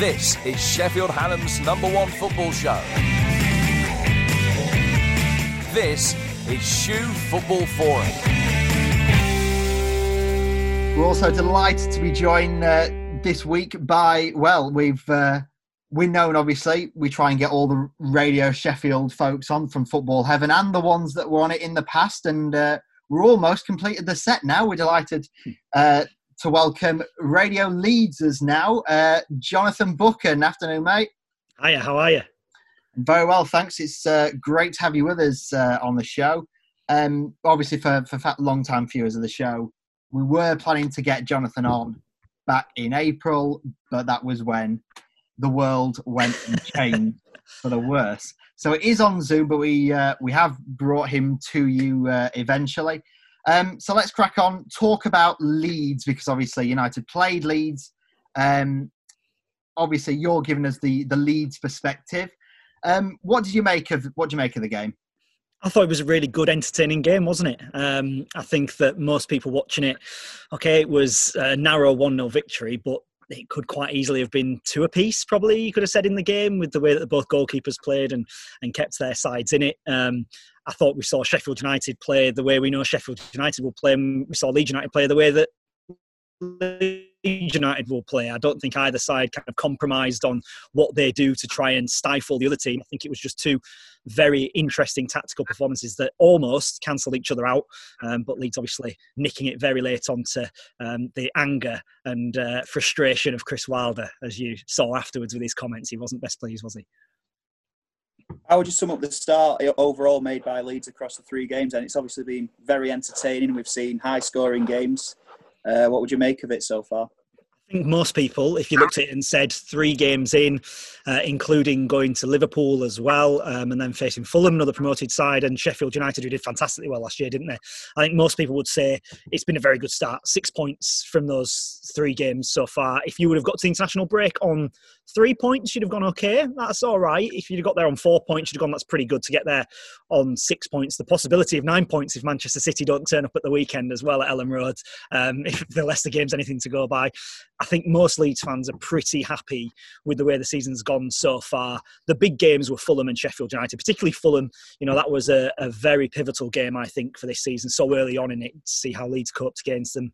This is Sheffield Hallam's number one football show. This is Shoe Football Forum. We're also delighted to be joined uh, this week by, well, we've uh, we're known obviously. We try and get all the Radio Sheffield folks on from Football Heaven and the ones that were on it in the past, and uh, we're almost completed the set now. We're delighted uh, to welcome Radio Leeds us now. Uh, Jonathan Buchan, good afternoon, mate. Hiya, how are you? Very well, thanks. It's uh, great to have you with us uh, on the show. Um, obviously, for, for long time viewers of the show, we were planning to get Jonathan on back in April, but that was when the world went and changed for the worse. So it is on Zoom, but we uh, we have brought him to you uh, eventually. Um, so let's crack on. Talk about Leeds because obviously United played Leeds. Um, obviously, you're giving us the the Leeds perspective. Um, what did you make of what do you make of the game? I thought it was a really good, entertaining game, wasn't it? Um, I think that most people watching it, okay, it was a narrow 1 0 victory, but it could quite easily have been two apiece, probably, you could have said in the game, with the way that both goalkeepers played and, and kept their sides in it. Um, I thought we saw Sheffield United play the way we know Sheffield United will play. We saw Leeds United play the way that Leeds United will play. I don't think either side kind of compromised on what they do to try and stifle the other team. I think it was just two very interesting tactical performances that almost cancelled each other out. Um, but Leeds obviously nicking it very late onto um, the anger and uh, frustration of Chris Wilder, as you saw afterwards with his comments. He wasn't best pleased, was he? How would you sum up the start overall made by Leeds across the three games? And it's obviously been very entertaining. We've seen high scoring games. Uh, what would you make of it so far? I think most people, if you looked at it and said three games in, uh, including going to Liverpool as well, um, and then facing Fulham, another promoted side, and Sheffield United, who did fantastically well last year, didn't they? I think most people would say it's been a very good start. Six points from those three games so far. If you would have got to the international break on three points, you'd have gone okay. That's all right. If you'd have got there on four points, you'd have gone, that's pretty good to get there on six points. The possibility of nine points if Manchester City don't turn up at the weekend as well at Elland Road, um, if the Leicester game's anything to go by. I think most Leeds fans are pretty happy with the way the season's gone so far. The big games were Fulham and Sheffield United, particularly Fulham. You know, that was a, a very pivotal game, I think, for this season, so early on in it, to see how Leeds coped against them.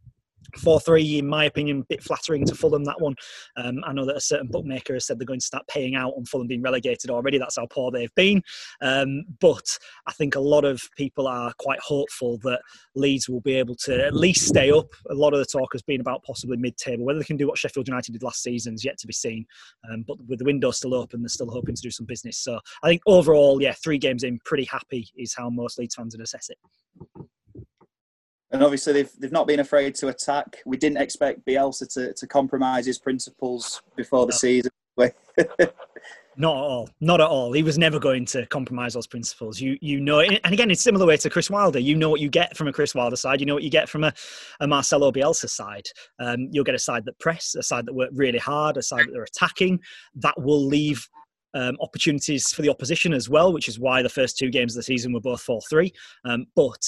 4 3, in my opinion, a bit flattering to Fulham, that one. Um, I know that a certain bookmaker has said they're going to start paying out on Fulham being relegated already. That's how poor they've been. Um, but I think a lot of people are quite hopeful that Leeds will be able to at least stay up. A lot of the talk has been about possibly mid table. Whether they can do what Sheffield United did last season is yet to be seen. Um, but with the window still open, they're still hoping to do some business. So I think overall, yeah, three games in, pretty happy is how most Leeds fans would assess it and obviously they've they've not been afraid to attack. We didn't expect Bielsa to, to compromise his principles before the no. season. not at all. Not at all. He was never going to compromise those principles. You you know, and again, it's similar way to Chris Wilder. You know what you get from a Chris Wilder side. You know what you get from a, a Marcelo Bielsa side. Um, you'll get a side that press, a side that work really hard, a side that they're attacking. That will leave um, opportunities for the opposition as well, which is why the first two games of the season were both 4 3. Um, but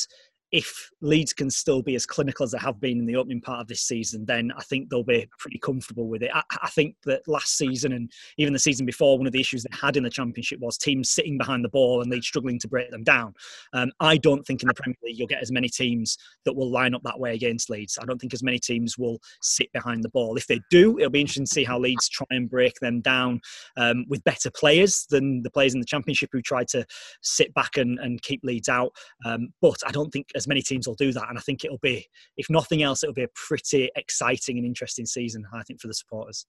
if Leeds can still be as clinical as they have been in the opening part of this season, then I think they'll be pretty comfortable with it. I, I, think that last season and even the season before, one of the issues they had in the Championship was teams sitting behind the ball and Leeds struggling to break them down. Um, I don't think in the Premier League you'll get as many teams that will line up that way against Leeds. I don't think as many teams will sit behind the ball. If they do, it'll be interesting to see how Leeds try and break them down um, with better players than the players in the Championship who try to sit back and, and keep Leeds out. Um, but I don't think as many teams will do that. And I think it'll be, if nothing else, it'll be a pretty exciting and interesting season, I think, for the supporters.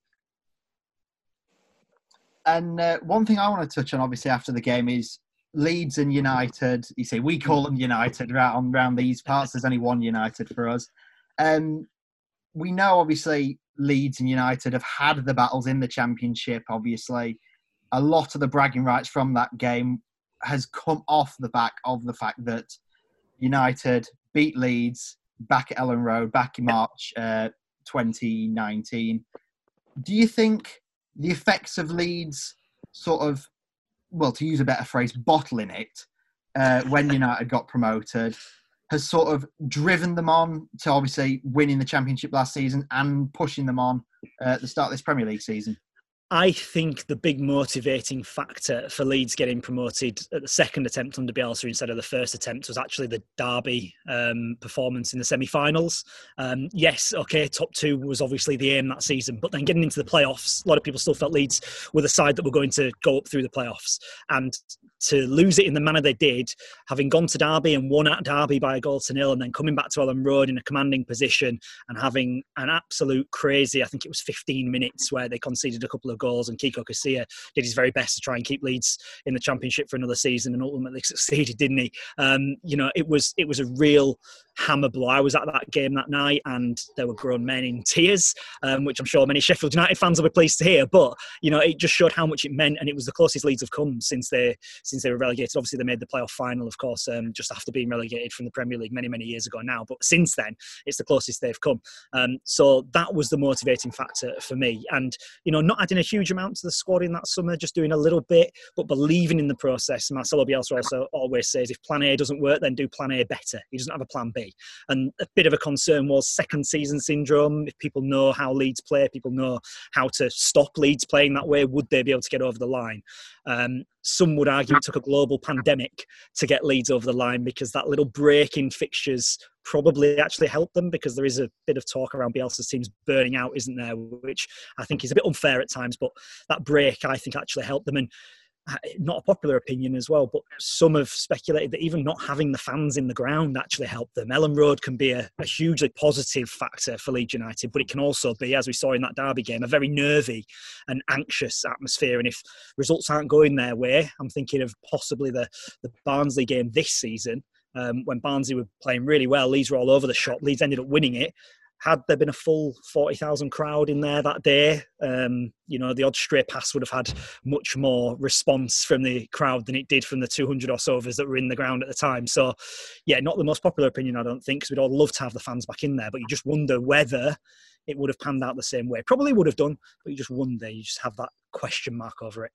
And uh, one thing I want to touch on, obviously, after the game is Leeds and United. You say we call them United right on around these parts. There's only one United for us. Um, we know, obviously, Leeds and United have had the battles in the Championship. Obviously, a lot of the bragging rights from that game has come off the back of the fact that United beat Leeds back at Elland Road back in March uh, 2019. Do you think the effects of Leeds sort of, well, to use a better phrase, bottling it uh, when United got promoted has sort of driven them on to obviously winning the championship last season and pushing them on uh, at the start of this Premier League season? I think the big motivating factor for Leeds getting promoted at the second attempt under Bielsa instead of the first attempt was actually the Derby um, performance in the semi-finals. Um, yes, okay, top two was obviously the aim that season, but then getting into the playoffs, a lot of people still felt Leeds were the side that were going to go up through the playoffs, and to lose it in the manner they did, having gone to Derby and won at Derby by a goal to nil, and then coming back to Elland Road in a commanding position and having an absolute crazy, I think it was 15 minutes where they conceded a couple of goals, and Kiko Casilla did his very best to try and keep Leeds in the Championship for another season, and ultimately succeeded, didn't he? Um, you know, it was it was a real hammer blow. I was at that game that night, and there were grown men in tears, um, which I'm sure many Sheffield United fans will be pleased to hear. But you know, it just showed how much it meant, and it was the closest Leeds have come since they since they were relegated. Obviously, they made the playoff final, of course, um, just after being relegated from the Premier League many many years ago now. But since then, it's the closest they've come. Um, so that was the motivating factor for me, and you know, not adding a huge amount to the squad in that summer, just doing a little bit, but believing in the process. Marcelo Bielsa also always says, if Plan A doesn't work, then do Plan A better. He doesn't have a Plan B. And a bit of a concern was second season syndrome. If people know how Leeds play, people know how to stop Leeds playing that way, would they be able to get over the line? Um, some would argue it took a global pandemic to get Leeds over the line because that little break in fixtures probably actually helped them because there is a bit of talk around Bielsa's teams burning out, isn't there? Which I think is a bit unfair at times, but that break I think actually helped them. And not a popular opinion as well, but some have speculated that even not having the fans in the ground actually helped them. Elland Road can be a, a, hugely positive factor for Leeds United, but it can also be, as we saw in that Derby game, a very nervy and anxious atmosphere. And if results aren't going their way, I'm thinking of possibly the, the Barnsley game this season. Um, when Barnsley were playing really well, Leeds were all over the shop. Leeds ended up winning it, had there been a full 40,000 crowd in there that day, um, you know, the odd stray pass would have had much more response from the crowd than it did from the 200 or so of us that were in the ground at the time. So, yeah, not the most popular opinion, I don't think, because we'd all love to have the fans back in there, but you just wonder whether it would have panned out the same way. Probably would have done, but you just wonder, you just have that question mark over it.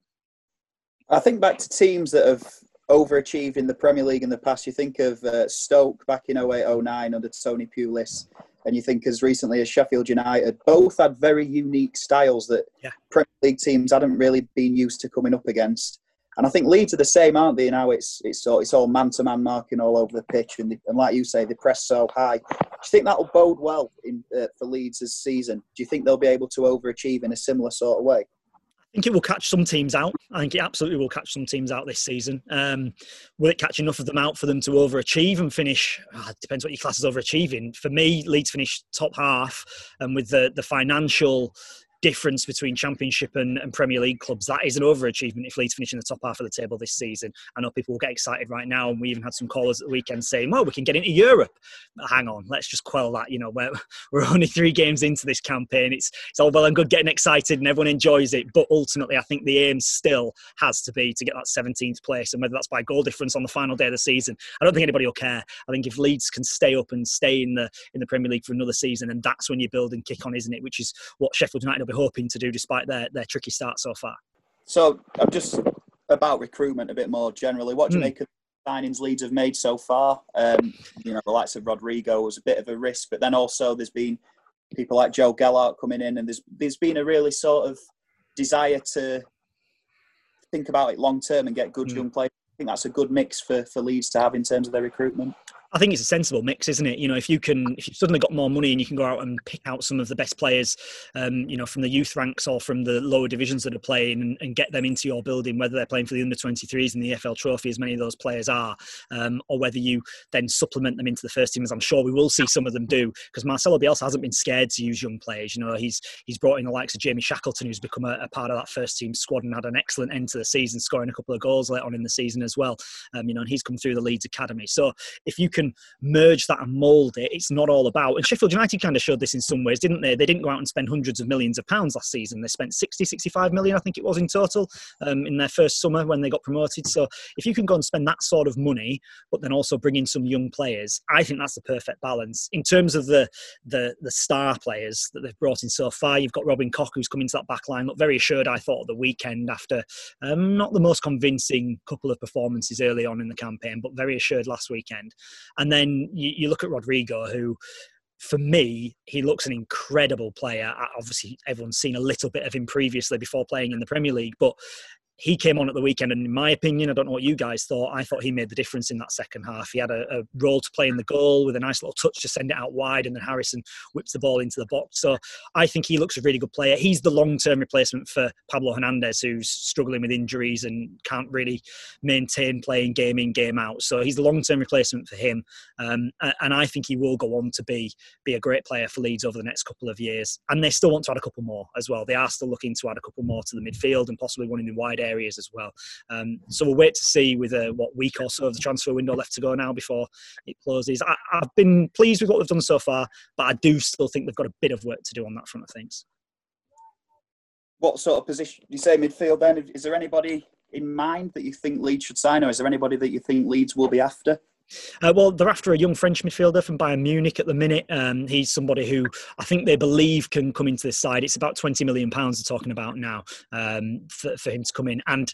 I think back to teams that have overachieved in the Premier League in the past. You think of uh, Stoke back in 08 09 under Tony Pulis and you think as recently as Sheffield United, both had very unique styles that yeah. Premier League teams hadn't really been used to coming up against. And I think Leeds are the same, aren't they? Now it's it's all, it's all man-to-man marking all over the pitch, and, and like you say, they press so high. Do you think that'll bode well in, uh, for Leeds this season? Do you think they'll be able to overachieve in a similar sort of way? I think it will catch some teams out. I think it absolutely will catch some teams out this season. Um, will it catch enough of them out for them to overachieve and finish? Oh, depends what your class is overachieving. For me, Leeds finished top half, and with the the financial difference between Championship and, and, Premier League clubs. That is an overachievement if Leeds finish in the top half of the table this season. I know people will get excited right now, and we even had some callers at the weekend saying, "Well, we can get into Europe." But hang on, let's just quell that. You know, we're, we're only three games into this campaign. It's it's all well and good getting excited, and everyone enjoys it, but ultimately, I think the aim still has to be to get that 17th place, and whether that's by goal difference on the final day of the season, I don't think anybody will care. I think if Leeds can stay up and stay in the in the Premier League for another season, and that's when you build and kick on, isn't it? Which is what Sheffield United will be hoping to do despite their, their tricky start so far. So I'm just about recruitment a bit more generally. What do you mm. make of signings Leeds have made so far? Um, you know, the likes of Rodrigo was a bit of a risk, but then also there's been people like Joe Gelhardt coming in, and there's there's been a really sort of desire to think about it long term and get good mm. young players. I think that's a good mix for, for Leeds to have in terms of their recruitment. I think it's a sensible mix, isn't it? You know, if you can, if you've suddenly got more money and you can go out and pick out some of the best players, um, you know, from the youth ranks or from the lower divisions that are playing and, and, get them into your building, whether they're playing for the under 23s and the EFL Trophy, as many of those players are, um, or whether you then supplement them into the first team, as I'm sure we will see some of them do, because Marcelo Bielsa hasn't been scared to use young players. You know, he's he's brought in the likes of Jamie Shackleton, who's become a, a part of that first team squad and had an excellent end to the season, scoring a couple of goals late on in the season as well. Um, you know, and he's come through the Leeds Academy. So if you can merge that and mould it. It's not all about. And Sheffield United kind of showed this in some ways, didn't they? They didn't go out and spend hundreds of millions of pounds last season. They spent 60, 65 million, I think it was in total, um, in their first summer when they got promoted. So if you can go and spend that sort of money, but then also bring in some young players, I think that's the perfect balance. In terms of the the, the star players that they've brought in so far, you've got Robin Koch, who's come into that back line, looked very assured, I thought, the weekend after um, not the most convincing couple of performances early on in the campaign, but very assured last weekend. And then you, you look at Rodrigo, who for me, he looks an incredible player. Uh, obviously, everyone's seen a little bit of him previously before playing in the Premier League, but he came on at the weekend, and in my opinion, I don't know what you guys thought. I thought he made the difference in that second half. He had a, a, role to play in the goal with a nice little touch to send it out wide, and then Harrison whips the ball into the box. So I think he looks a really good player. He's the long-term replacement for Pablo Hernandez, who's struggling with injuries and can't really maintain playing game in game out. So he's the long-term replacement for him, um, and I think he will go on to be be a great player for Leeds over the next couple of years. And they still want to add a couple more as well. They are still looking to add a couple more to the midfield and possibly one in the wide areas as well. Um, so we'll wait to see with a what week or so of the transfer window left to go now before it closes. I, I've been pleased with what they've done so far, but I do still think they've got a bit of work to do on that front of things. What sort of position you say midfield? Then is there anybody in mind that you think Leeds should sign, or is there anybody that you think Leeds will be after? Uh, well, they're after a young French midfielder from Bayern Munich at the minute. Um, he's somebody who I think they believe can come into this side. It's about twenty million pounds they're talking about now um, for, for him to come in, and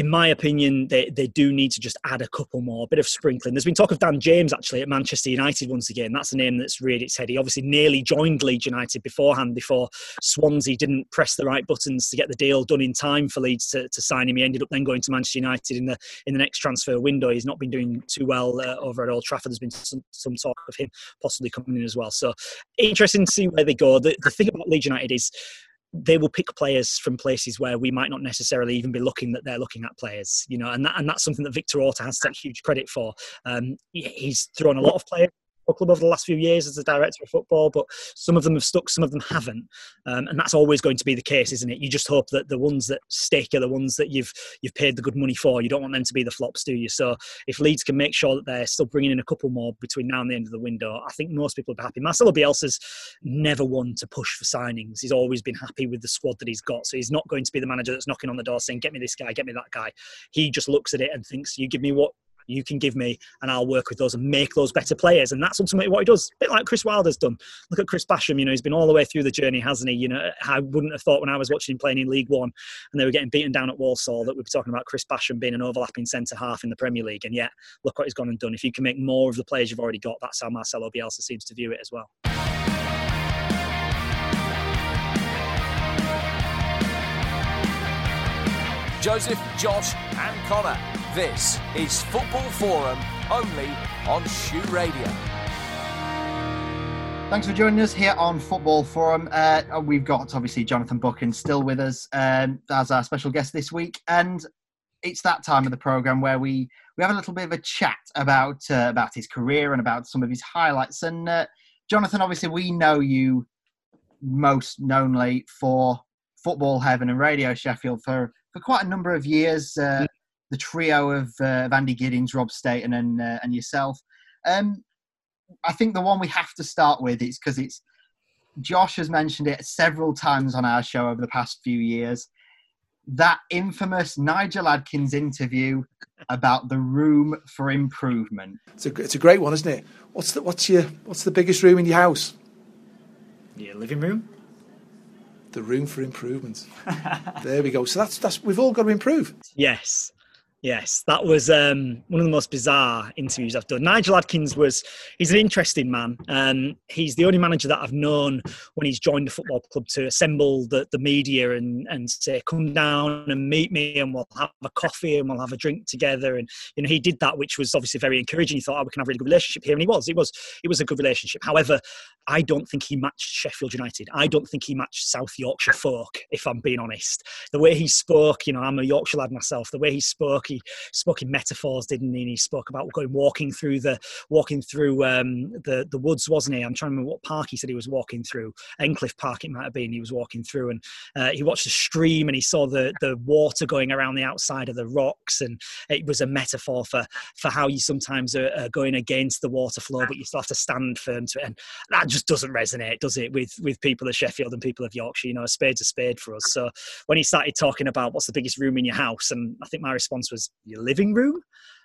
in my opinion, they, they do need to just add a couple more, a bit of sprinkling. There's been talk of Dan James actually at Manchester United once again. That's a name that's reared its head. He obviously nearly joined Leeds United beforehand, before Swansea didn't press the right buttons to get the deal done in time for Leeds to, to sign him. He ended up then going to Manchester United in the in the next transfer window. He's not been doing too well uh, over at Old Trafford. There's been some, some talk of him possibly coming in as well. So interesting to see where they go. The, the thing about Leeds United is they will pick players from places where we might not necessarily even be looking that they're looking at players, you know, and that, and that's something that Victor Orta has take huge credit for. Um, he's thrown a lot of players club over the last few years as a director of football, but some of them have stuck, some of them haven't, um, and that's always going to be the case, isn't it? You just hope that the ones that stick are the ones that you've you've paid the good money for. You don't want them to be the flops, do you? So if Leeds can make sure that they're still bringing in a couple more between now and the end of the window, I think most people will be happy. Marcelo Bielsa's never one to push for signings. He's always been happy with the squad that he's got, so he's not going to be the manager that's knocking on the door saying, "Get me this guy, get me that guy." He just looks at it and thinks, "You give me what you can give me, and I'll work with those and make those better players. And that's ultimately what he does. A bit like Chris Wilder's done. Look at Chris Basham, you know, he's been all the way through the journey, hasn't he? You know, I wouldn't have thought when I was watching him playing in League One and they were getting beaten down at Walsall that we'd be talking about Chris Basham being an overlapping centre half in the Premier League. And yet, look what he's gone and done. If you can make more of the players you've already got, that's how Marcelo Bielsa seems to view it as well. Joseph, Josh, and Connor. This is Football Forum, only on Shoe Radio. Thanks for joining us here on Football Forum. Uh, we've got obviously Jonathan Buchan still with us um, as our special guest this week, and it's that time of the program where we we have a little bit of a chat about uh, about his career and about some of his highlights. And uh, Jonathan, obviously, we know you most knownly for Football Heaven and Radio Sheffield for for quite a number of years. Uh, the trio of, uh, of Andy Giddings, Rob Staton, and uh, and yourself. Um, I think the one we have to start with is because it's Josh has mentioned it several times on our show over the past few years. That infamous Nigel Adkins interview about the room for improvement. It's a, it's a great one, isn't it? What's the what's your what's the biggest room in your house? Your living room the room for improvement. there we go. So that's that's we've all got to improve. Yes. Yes, that was um, one of the most bizarre interviews I've done. Nigel Adkins was, he's an interesting man. Um, he's the only manager that I've known when he's joined a football club to assemble the, the media and, and say, come down and meet me and we'll have a coffee and we'll have a drink together. And, you know, he did that, which was obviously very encouraging. He thought, oh, we can have a really good relationship here. And he was, it was, it was a good relationship. However, I don't think he matched Sheffield United. I don't think he matched South Yorkshire folk, if I'm being honest. The way he spoke, you know, I'm a Yorkshire lad myself, the way he spoke, he spoke in metaphors, didn't he? And he spoke about going walking through the walking through um, the the woods, wasn't he? I'm trying to remember what park he said he was walking through. Endcliffe Park, it might have been. He was walking through, and uh, he watched the stream and he saw the the water going around the outside of the rocks, and it was a metaphor for for how you sometimes are, are going against the water flow, but you still have to stand firm to it. And that just doesn't resonate, does it, with with people of Sheffield and people of Yorkshire? You know, a spade's a spade for us. So when he started talking about what's the biggest room in your house, and I think my response was your living room.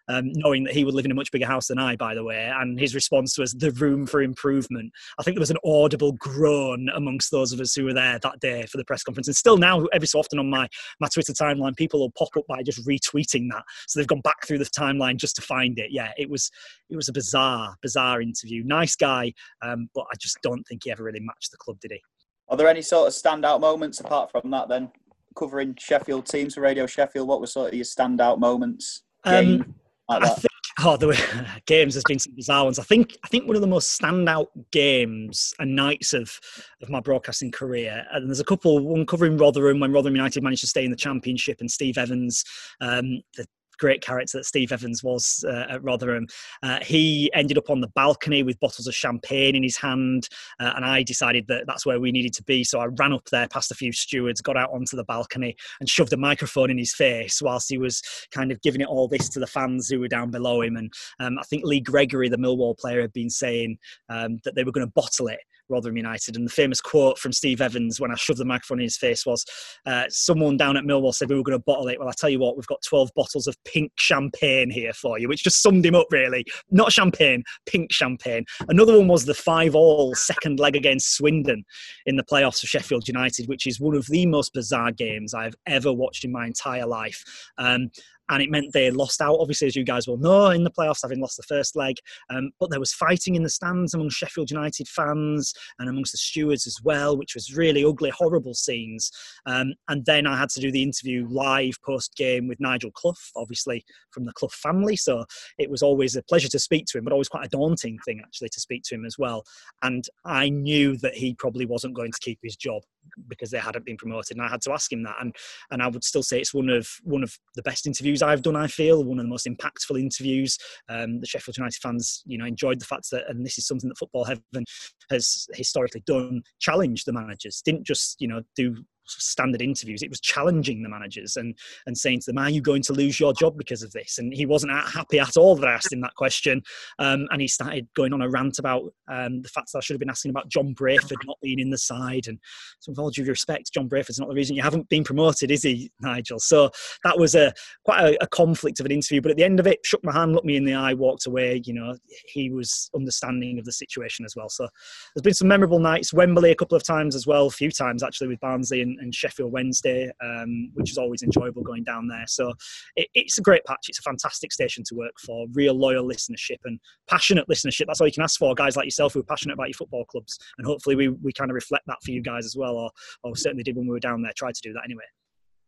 um, knowing that he would live in a much bigger house than I, by the way. And his response was the room for improvement. I think there was an audible groan amongst those of us who were there that day for the press conference. And still now, every so often on my, my Twitter timeline, people will pop up by just retweeting that. So they've gone back through the timeline just to find it. Yeah, it was it was a bizarre, bizarre interview. Nice guy, um, but I just don't think he ever really matched the club, did he? Are there any sort of standout moments apart from that then? Covering Sheffield teams for Radio Sheffield, what were sort of your standout moments? Um, like I think, oh, the games has been some bizarre ones. I think I think one of the most standout games and nights of of my broadcasting career, and there's a couple. One covering Rotherham when Rotherham United managed to stay in the Championship, and Steve Evans, um, the great character that Steve Evans was uh, at Rotherham. Uh, he ended up on the balcony with bottles of champagne in his hand, uh, and I decided that that's where we needed to be. So I ran up there past a few stewards, got out onto the balcony, and shoved a microphone in his face whilst he was kind of giving it all this to the fans who were down below him. And um, I think Lee Gregory, the Millwall player, had been saying um, that they were going to bottle it Rotherham United. And the famous quote from Steve Evans when I shoved the microphone in his face was, uh, "Someone down at Millwall said we were going to bottle it. Well, I tell you what, we've got 12 bottles of pink champagne here for you," which just summed him up really. Not champagne, pink champagne. Another one was the five-all second leg against Swindon in the playoffs for Sheffield United, which is one of the most bizarre games I've ever watched in my entire life. Um, and it meant they lost out, obviously, as you guys will know, in the playoffs, having lost the first leg. Um, but there was fighting in the stands among Sheffield United fans and amongst the stewards as well, which was really ugly, horrible scenes. Um, and then I had to do the interview live post game with Nigel Clough, obviously from the Clough family. So it was always a pleasure to speak to him, but always quite a daunting thing actually to speak to him as well. And I knew that he probably wasn't going to keep his job because they hadn't been promoted, and I had to ask him that. And and I would still say it's one of one of the best interviews I've done. I feel one of the most impactful interviews. Um, the Sheffield United fans, you know, enjoyed the fact that, and this is something that football heaven has historically done, challenge the managers. Didn't just you know do standard interviews. It was challenging the managers and and saying to them, "Are you going to lose your job because of this?" And he wasn't happy at all that I asked him that question. Um, and he started going on a rant about um, the fact that I should have been asking about John Brayford not being in the side. And so, with all due respect, John Brayford's not the reason you haven't been promoted, is he, Nigel? So that was a quite a, a conflict of an interview. But at the end of it, shook my hand, looked me in the eye, walked away. You know, he was understanding of the situation as well. So there's been some memorable nights. Wembley a couple of times as well, a few times actually with Barnsley and and, Sheffield Wednesday, um, which is always enjoyable going down there. So it, it's a great patch. It's a fantastic station to work for. Real loyal listenership and passionate listenership. That's all you can ask for. Guys like yourself who are passionate about your football clubs, and hopefully we, we kind of reflect that for you guys as well, or, or certainly did when we were down there. Tried to do that anyway.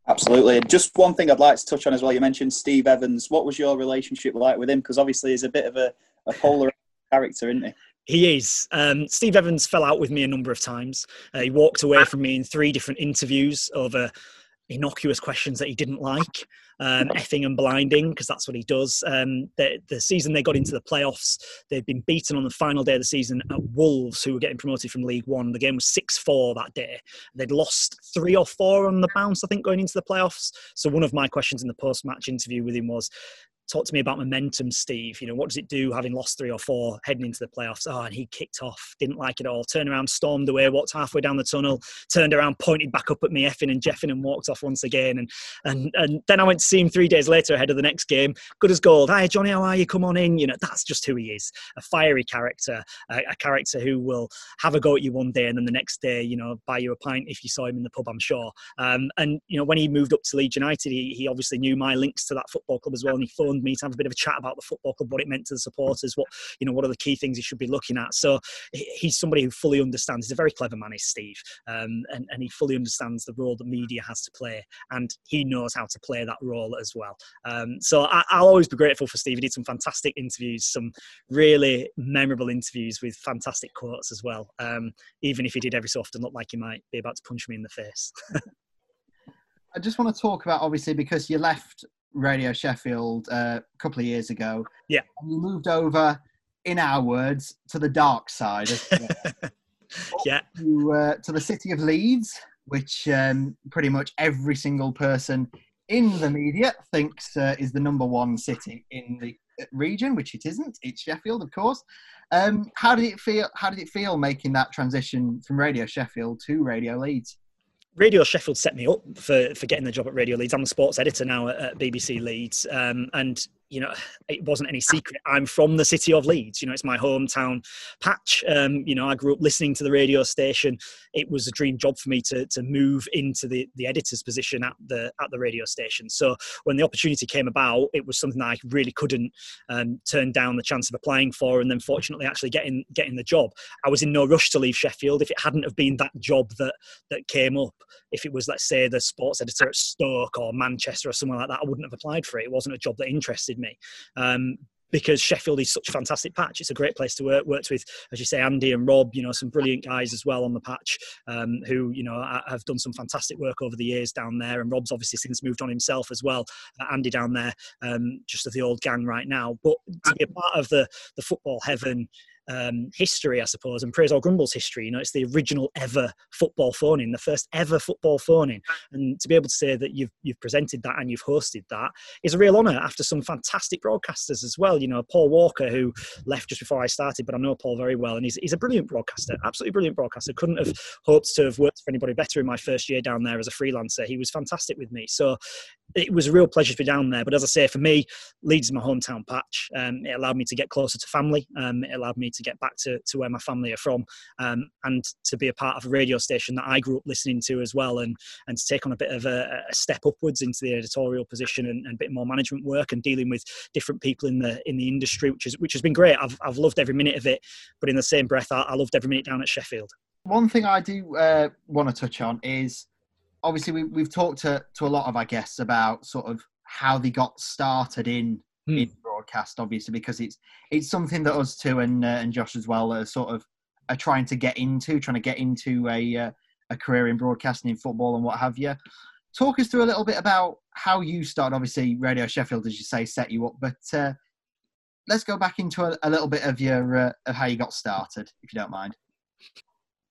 Absolutely. And just one thing I'd like to touch on as well. You mentioned Steve Evans. What was your relationship like with him? Because obviously he's a bit of a, a polar character, isn't he? He is. Um, Steve Evans fell out with me a number of times. Uh, he walked away from me in three different interviews over innocuous questions that he didn't like, um, effing and blinding, because that's what he does. Um, the, the, season they got into the playoffs, they'd been beaten on the final day of the season at Wolves, who were getting promoted from League One. The game was 6 4 that day. They'd lost three or four on the bounce, I think, going into the playoffs. So one of my questions in the post match interview with him was, talk to me about momentum, Steve. You know, what does it do having lost three or four heading into the playoffs? Oh, and he kicked off, didn't like it all, turned around, stormed away, walked halfway down the tunnel, turned around, pointed back up at me, effing and jeffing, and walked off once again. And and and then I went to see him three days later ahead of the next game. Good as gold. Hi, Johnny, how are you? Come on in. You know, that's just who he is. A fiery character, a, a character who will have a go at you one day and then the next day, you know, buy you a pint if you saw him in the pub, I'm sure. Um, and, you know, when he moved up to Leeds United, he, he obviously knew my links to that football club as well. And he phoned me to have a bit of a chat about the football club, what it meant to the supporters, what you know, what are the key things he should be looking at. So he's somebody who fully understands. He's a very clever man, is Steve, um, and and he fully understands the role that media has to play, and he knows how to play that role as well. Um, so I, will always be grateful for Steve. He did some fantastic interviews, some really memorable interviews with fantastic quotes as well. Um, even if he did every so often look like he might be about to punch me in the face. I just want to talk about obviously because you left Radio Sheffield uh, a couple of years ago. Yeah. And you moved over, in our words, to the dark side. yeah. To, uh, to the city of Leeds, which um, pretty much every single person in the media thinks uh, is the number one city in the region, which it isn't. It's Sheffield, of course. Um, how did it feel? How did it feel making that transition from Radio Sheffield to Radio Leeds? Radio Sheffield set me up for, for getting the job at Radio Leeds. I'm the sports editor now at, at BBC Leeds, um, and you know, it wasn't any secret. I'm from the city of Leeds. You know, it's my hometown patch. Um, you know, I grew up listening to the radio station. It was a dream job for me to to move into the the editor's position at the at the radio station. So when the opportunity came about, it was something I really couldn't um, turn down the chance of applying for, and then fortunately actually getting getting the job. I was in no rush to leave Sheffield. If it hadn't have been that job that that came up, if it was let's say the sports editor at Stoke or Manchester or somewhere like that, I wouldn't have applied for it. It wasn't a job that interested me. Um, because Sheffield is such a fantastic patch. It's a great place to work. Worked with, as you say, Andy and Rob. You know, some brilliant guys as well on the patch, um, who you know have done some fantastic work over the years down there. And Rob's obviously since moved on himself as well. Uh, Andy down there, um, just of the old gang right now. But to be a part of the the football heaven um, history, I suppose, and Praise or Grumble's history. You know, it's the original ever football phone in, the first ever football phone in, and to be able to say that you've you've presented that and you've hosted that is a real honour. After some fantastic broadcasters as well, you know, Paul Walker who left just before I started, but I know Paul very well, and he's he's a brilliant broadcaster, absolutely brilliant broadcaster. Couldn't have hoped to have worked for anybody better in my first year down there as a freelancer. He was fantastic with me, so it was a real pleasure to be down there. But as I say, for me, Leeds is my hometown patch. Um, it allowed me to get closer to family. Um, it allowed me to get back to, to where my family are from um, and to be a part of a radio station that I grew up listening to as well and, and to take on a bit of a, a step upwards into the editorial position and, and, a bit more management work and dealing with different people in the in the industry, which, is, which has been great. I've, I've loved every minute of it. But in the same breath, I, I loved every minute down at Sheffield. One thing I do uh, want to touch on is obviously we, we've talked to, to a lot of our guests about sort of how they got started in, hmm. in broadcast, obviously, because it's it's something that us two and uh, and Josh as well are sort of are trying to get into, trying to get into a uh, a career in broadcasting in football and what have you. Talk us through a little bit about how you started. Obviously, Radio Sheffield, as you say, set you up, but uh, let's go back into a, a little bit of your uh, of how you got started, if you don't mind.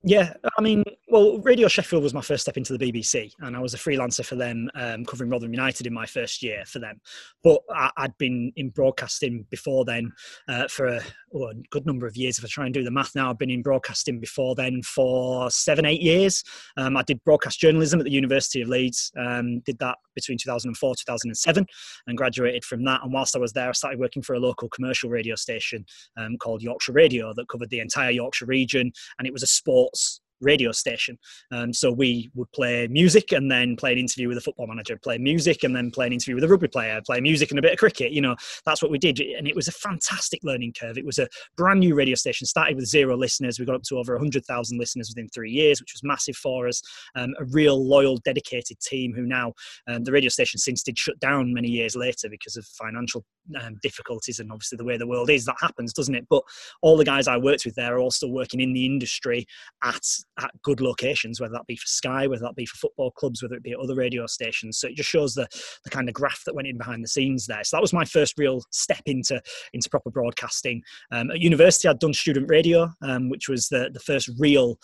Yeah, I mean, well, Radio Sheffield was my first step into the BBC, and I was a freelancer for them, um, covering Rotherham United in my first year for them. But I, had been in broadcasting before then uh, for a, oh, a, good number of years. If I try and do the math now, I've been in broadcasting before then for seven, eight years. Um, I did broadcast journalism at the University of Leeds, um, did that between 2004 2007, and graduated from that. And whilst I was there, I started working for a local commercial radio station um, called Yorkshire Radio that covered the entire Yorkshire region, and it was a sports radio station. Um, so we would play music and then play an interview with a football manager, play music and then play an interview with a rugby player, play music and a bit of cricket. You know, that's what we did. And it was a fantastic learning curve. It was a brand new radio station, started with zero listeners. We got up to over 100,000 listeners within three years, which was massive for us. Um, a real loyal, dedicated team who now, um, the radio station since did shut down many years later because of financial um, difficulties and obviously the way the world is, that happens, doesn't it? But all the guys I worked with there are all still working in the industry at at good locations, whether that be for Sky, whether that be for football clubs, whether it be at other radio stations. So it just shows the the kind of graph that went in behind the scenes there. So that was my first real step into into proper broadcasting. Um, at university, I'd done student radio, um, which was the the first real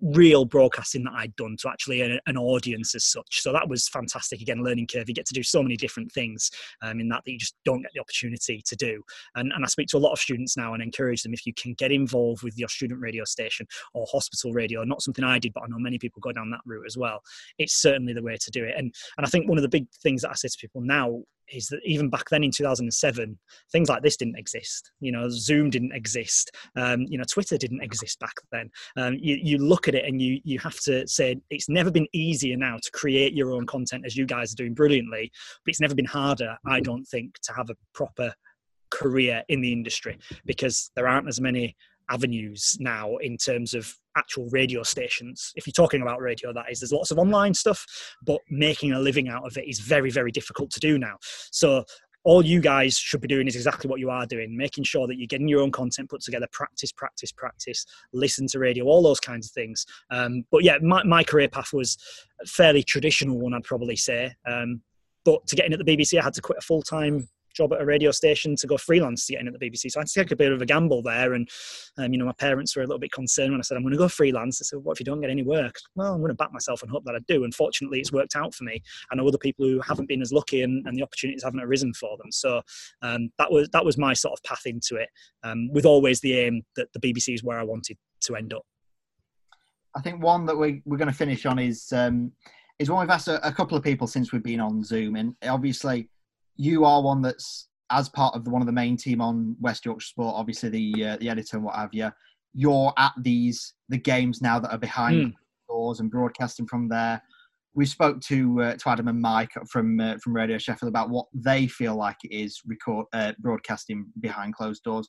real broadcasting that I'd done to actually an, an, audience as such. So that was fantastic. Again, learning curve. You get to do so many different things um, in that that you just don't get the opportunity to do. And, and I speak to a lot of students now and encourage them if you can get involved with your student radio station or hospital radio. Not something I did, but I know many people go down that route as well. It's certainly the way to do it. And and I think one of the big things that I say to people now is that even back then in 2007 things like this didn't exist. You know zoom didn't exist. Um, you know twitter didn't exist back then. Um, you, you look at it and you you have to say it's never been easier now to create your own content as you guys are doing brilliantly but it's never been harder i don't think to have a proper career in the industry because there aren't as many avenues now in terms of actual radio stations. If you're talking about radio, that is, there's lots of online stuff, but making a living out of it is very, very difficult to do now. So all you guys should be doing is exactly what you are doing, making sure that you're getting your own content put together, practice, practice, practice, listen to radio, all those kinds of things. Um, but yeah, my, my career path was fairly traditional one, I'd probably say. Um, but to get in at the BBC, I had to quit a full time job at a radio station to go freelance to get in at the BBC. So I had to take a bit of a gamble there. And, um, you know, my parents were a little bit concerned when I said, I'm going to go freelance. I said, what if you don't get any work? Well, I'm going to back myself and hope that I do. And fortunately, it's worked out for me. I know other people who haven't been as lucky and, and the opportunities haven't arisen for them. So um, that was that was my sort of path into it, um, with always the aim that the BBC is where I wanted to end up. I think one that we, we're going to finish on is um, is one we've asked a, a couple of people since we've been on Zoom, and obviously you are one that's as part of the, one of the main team on West Yorkshire Sport, obviously the uh, the editor and what have you, you're at these the games now that are behind mm. doors and broadcasting from there. We spoke to uh, to Adam and Mike from uh, from Radio Sheffield about what they feel like it is record uh, broadcasting behind closed doors.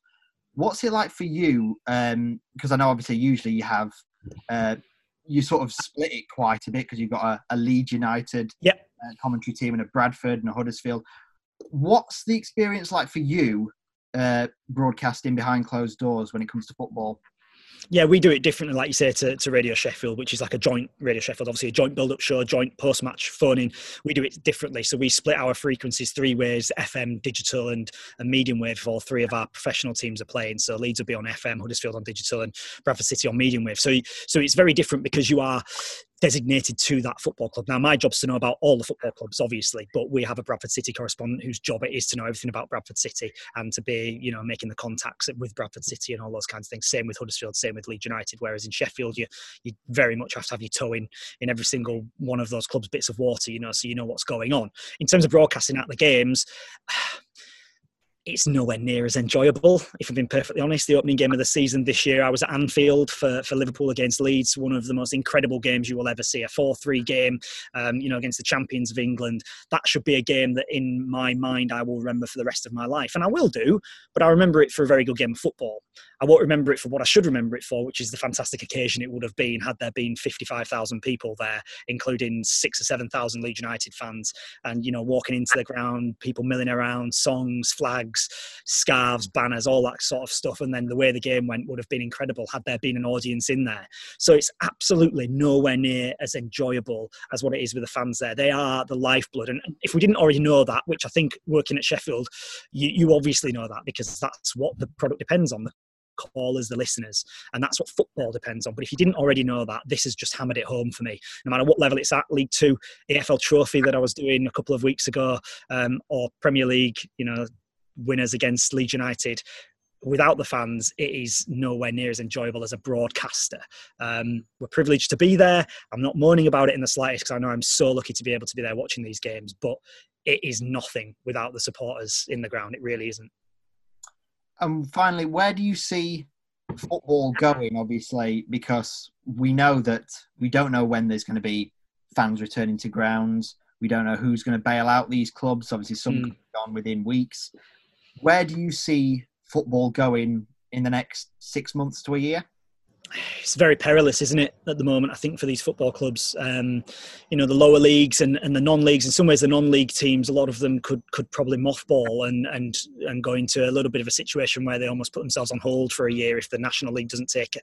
What's it like for you? Because um, I know obviously usually you have uh, you sort of split it quite a bit because you've got a, a Leeds United yep. Uh, commentary team and a Bradford and a Huddersfield. What's the experience like for you uh, broadcasting behind closed doors when it comes to football? Yeah, we do it differently, like you say, to, to Radio Sheffield, which is like a joint Radio Sheffield, obviously a joint build-up show, joint post-match phoning. We do it differently, so we split our frequencies three ways: FM, digital, and, and medium wave. For all three of our professional teams are playing, so Leeds will be on FM, Huddersfield on digital, and Bradford City on medium wave. So, so it's very different because you are designated to that football club. Now, my job's to know about all the football clubs, obviously, but we have a Bradford City correspondent whose job it is to know everything about Bradford City and to be, you know, making the contacts with Bradford City and all those kinds of things. Same with Huddersfield, same with Leeds United. Whereas in Sheffield, you you very much have to have your toe in in every single one of those clubs' bits of water, you know, so you know what's going on. In terms of broadcasting at the games it's nowhere near as enjoyable. If I'm being perfectly honest, the opening game of the season this year, I was at Anfield for, for Liverpool against Leeds, one of the most incredible games you will ever see. A 4-3 game, um, you know, against the champions of England. That should be a game that, in my mind, I will remember for the rest of my life, and I will do. But I remember it for a very good game of football. I won't remember it for what I should remember it for, which is the fantastic occasion it would have been had there been 55,000 people there, including six or 7,000 Leeds United fans, and you know, walking into the ground, people milling around, songs, flags, scarves, banners, all that sort of stuff. And then the way the game went would have been incredible had there been an audience in there. So it's absolutely nowhere near as enjoyable as what it is with the fans there. They are the lifeblood. And if we didn't already know that, which I think working at Sheffield, you, you obviously know that because that's what the product depends on. The callers, the listeners. And that's what football depends on. But if you didn't already know that, this has just hammered it home for me. No matter what level it's at, League Two, EFL Trophy that I was doing a couple of weeks ago, um, or Premier League, you know, winners against Leeds United. Without the fans, it is nowhere near as enjoyable as a broadcaster. Um, we're privileged to be there. I'm not moaning about it in the slightest because I know I'm so lucky to be able to be there watching these games, but it is nothing without the supporters in the ground. It really isn't and finally, where do you see football going? Obviously, because we know that we don't know when there's going to be fans returning to grounds. We don't know who's going to bail out these clubs. Obviously, some mm. gone within weeks. Where do you see football going in the next six months to a year? It's very perilous, isn't it, at the moment? I think for these football clubs, um, you know, the lower leagues and, and the non-leagues. In some ways, the non-league teams, a lot of them could could probably mothball and and and go into a little bit of a situation where they almost put themselves on hold for a year if the national league doesn't take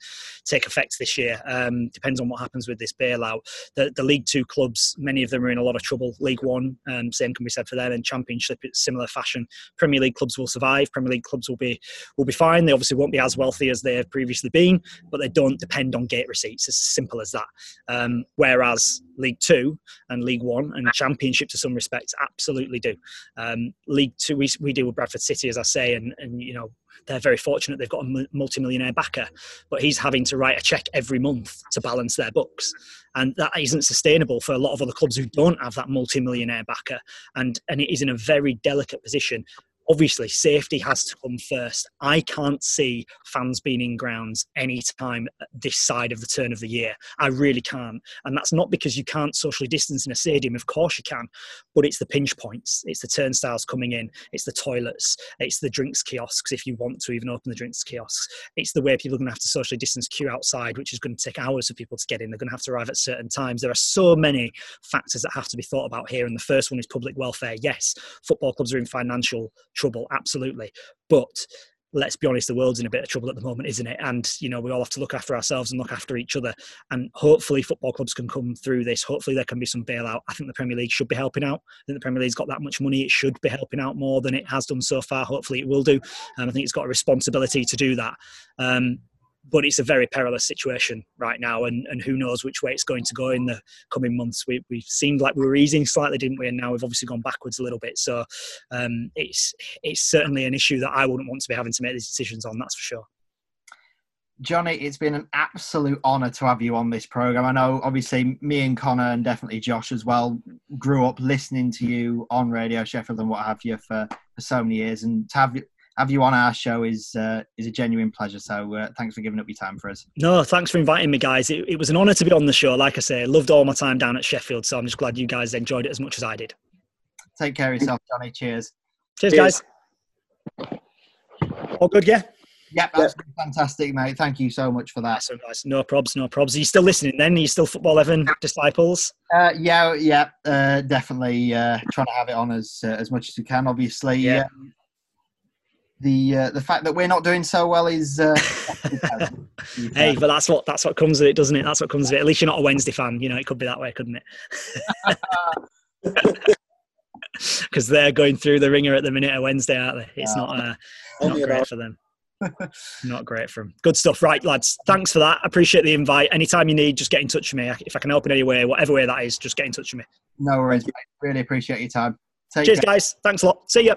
take effect this year. Um, depends on what happens with this bailout. The the League Two clubs, many of them are in a lot of trouble. League One, um, same can be said for them. And Championship, it's similar fashion. Premier League clubs will survive. Premier League clubs will be will be fine. They obviously won't be as wealthy as they have previously been, but they don't depend on gate receipts. As simple as that. Um, whereas League Two and League One and Championship, to some respects, absolutely do. Um, League Two, we, we deal with Bradford City, as I say, and, and you know they're very fortunate they've got a multi-millionaire backer, but he's having to write a check every month to balance their books, and that isn't sustainable for a lot of other clubs who don't have that multi-millionaire backer, and and it is in a very delicate position obviously safety has to come first. I can't see fans being in grounds anytime this side of the turn of the year. I really can't. And that's not because you can't socially distance in a stadium, of course you can, but it's the pinch points, it's the turnstiles coming in, it's the toilets, it's the drinks kiosks if you want to even open the drinks kiosks. It's the way people are going to have to socially distance queue outside, which is going to take hours for people to get in. They're going to have to arrive at certain times. There are so many factors that have to be thought about here. And the first one is public welfare. Yes, football clubs are in financial trouble, absolutely. But let's be honest, the world's in a bit of trouble at the moment, isn't it? And you know, we all have to look after ourselves and look after each other. And hopefully, football clubs can come through this. Hopefully, there can be some bailout. I think the Premier League should be helping out. I think the Premier League's got that much money; it should be helping out more than it has done so far. Hopefully, it will do. And I think it's got a responsibility to do that. Um, but it's a very perilous situation right now, and, and who knows which way it's going to go in the coming months. We, we seemed like we were easing slightly, didn't we? And now we've obviously gone backwards a little bit. So um, it's it's certainly an issue that I wouldn't want to be having to make these decisions on. That's for sure. Johnny, it's been an absolute honour to have you on this program. I know, obviously, me and Connor, and definitely Josh as well, grew up listening to you on Radio Sheffield and what have you for, for so many years, and to have you have you on our show is uh, is a genuine pleasure. So uh, thanks for giving up your time for us. No, thanks for inviting me, guys. It, it was an honour to be on the show. Like I say, I loved all my time down at Sheffield, so I'm just glad you guys enjoyed it as much as I did. Take care of yourself, Johnny. Cheers. Cheers, Cheers. guys. All good, yeah. Yep, that's yep. fantastic, mate. Thank you so much for that. So nice. No probs, no probs. Are you still listening then? Are you still Football Heaven disciples? Uh, yeah, yeah, uh, definitely uh, trying to have it on as uh, as much as we can. Obviously, yeah. The uh, the fact that we're not doing so well is. Uh, hey, but that's what that's what comes with it, doesn't it? That's what comes with it. At least you're not a Wednesday fan. You know, it could be that way, couldn't it? Because they're going through the wringer at the minute of Wednesday, aren't they? It's not uh, not great for them. not great for them. Good stuff, right, lads? Thanks for that. Appreciate the invite. Anytime you need, just get in touch with me. If I can help in any way, whatever way that is, just get in touch with me. No worries. Really appreciate your time. Take Cheers, care. guys. Thanks a lot. See ya.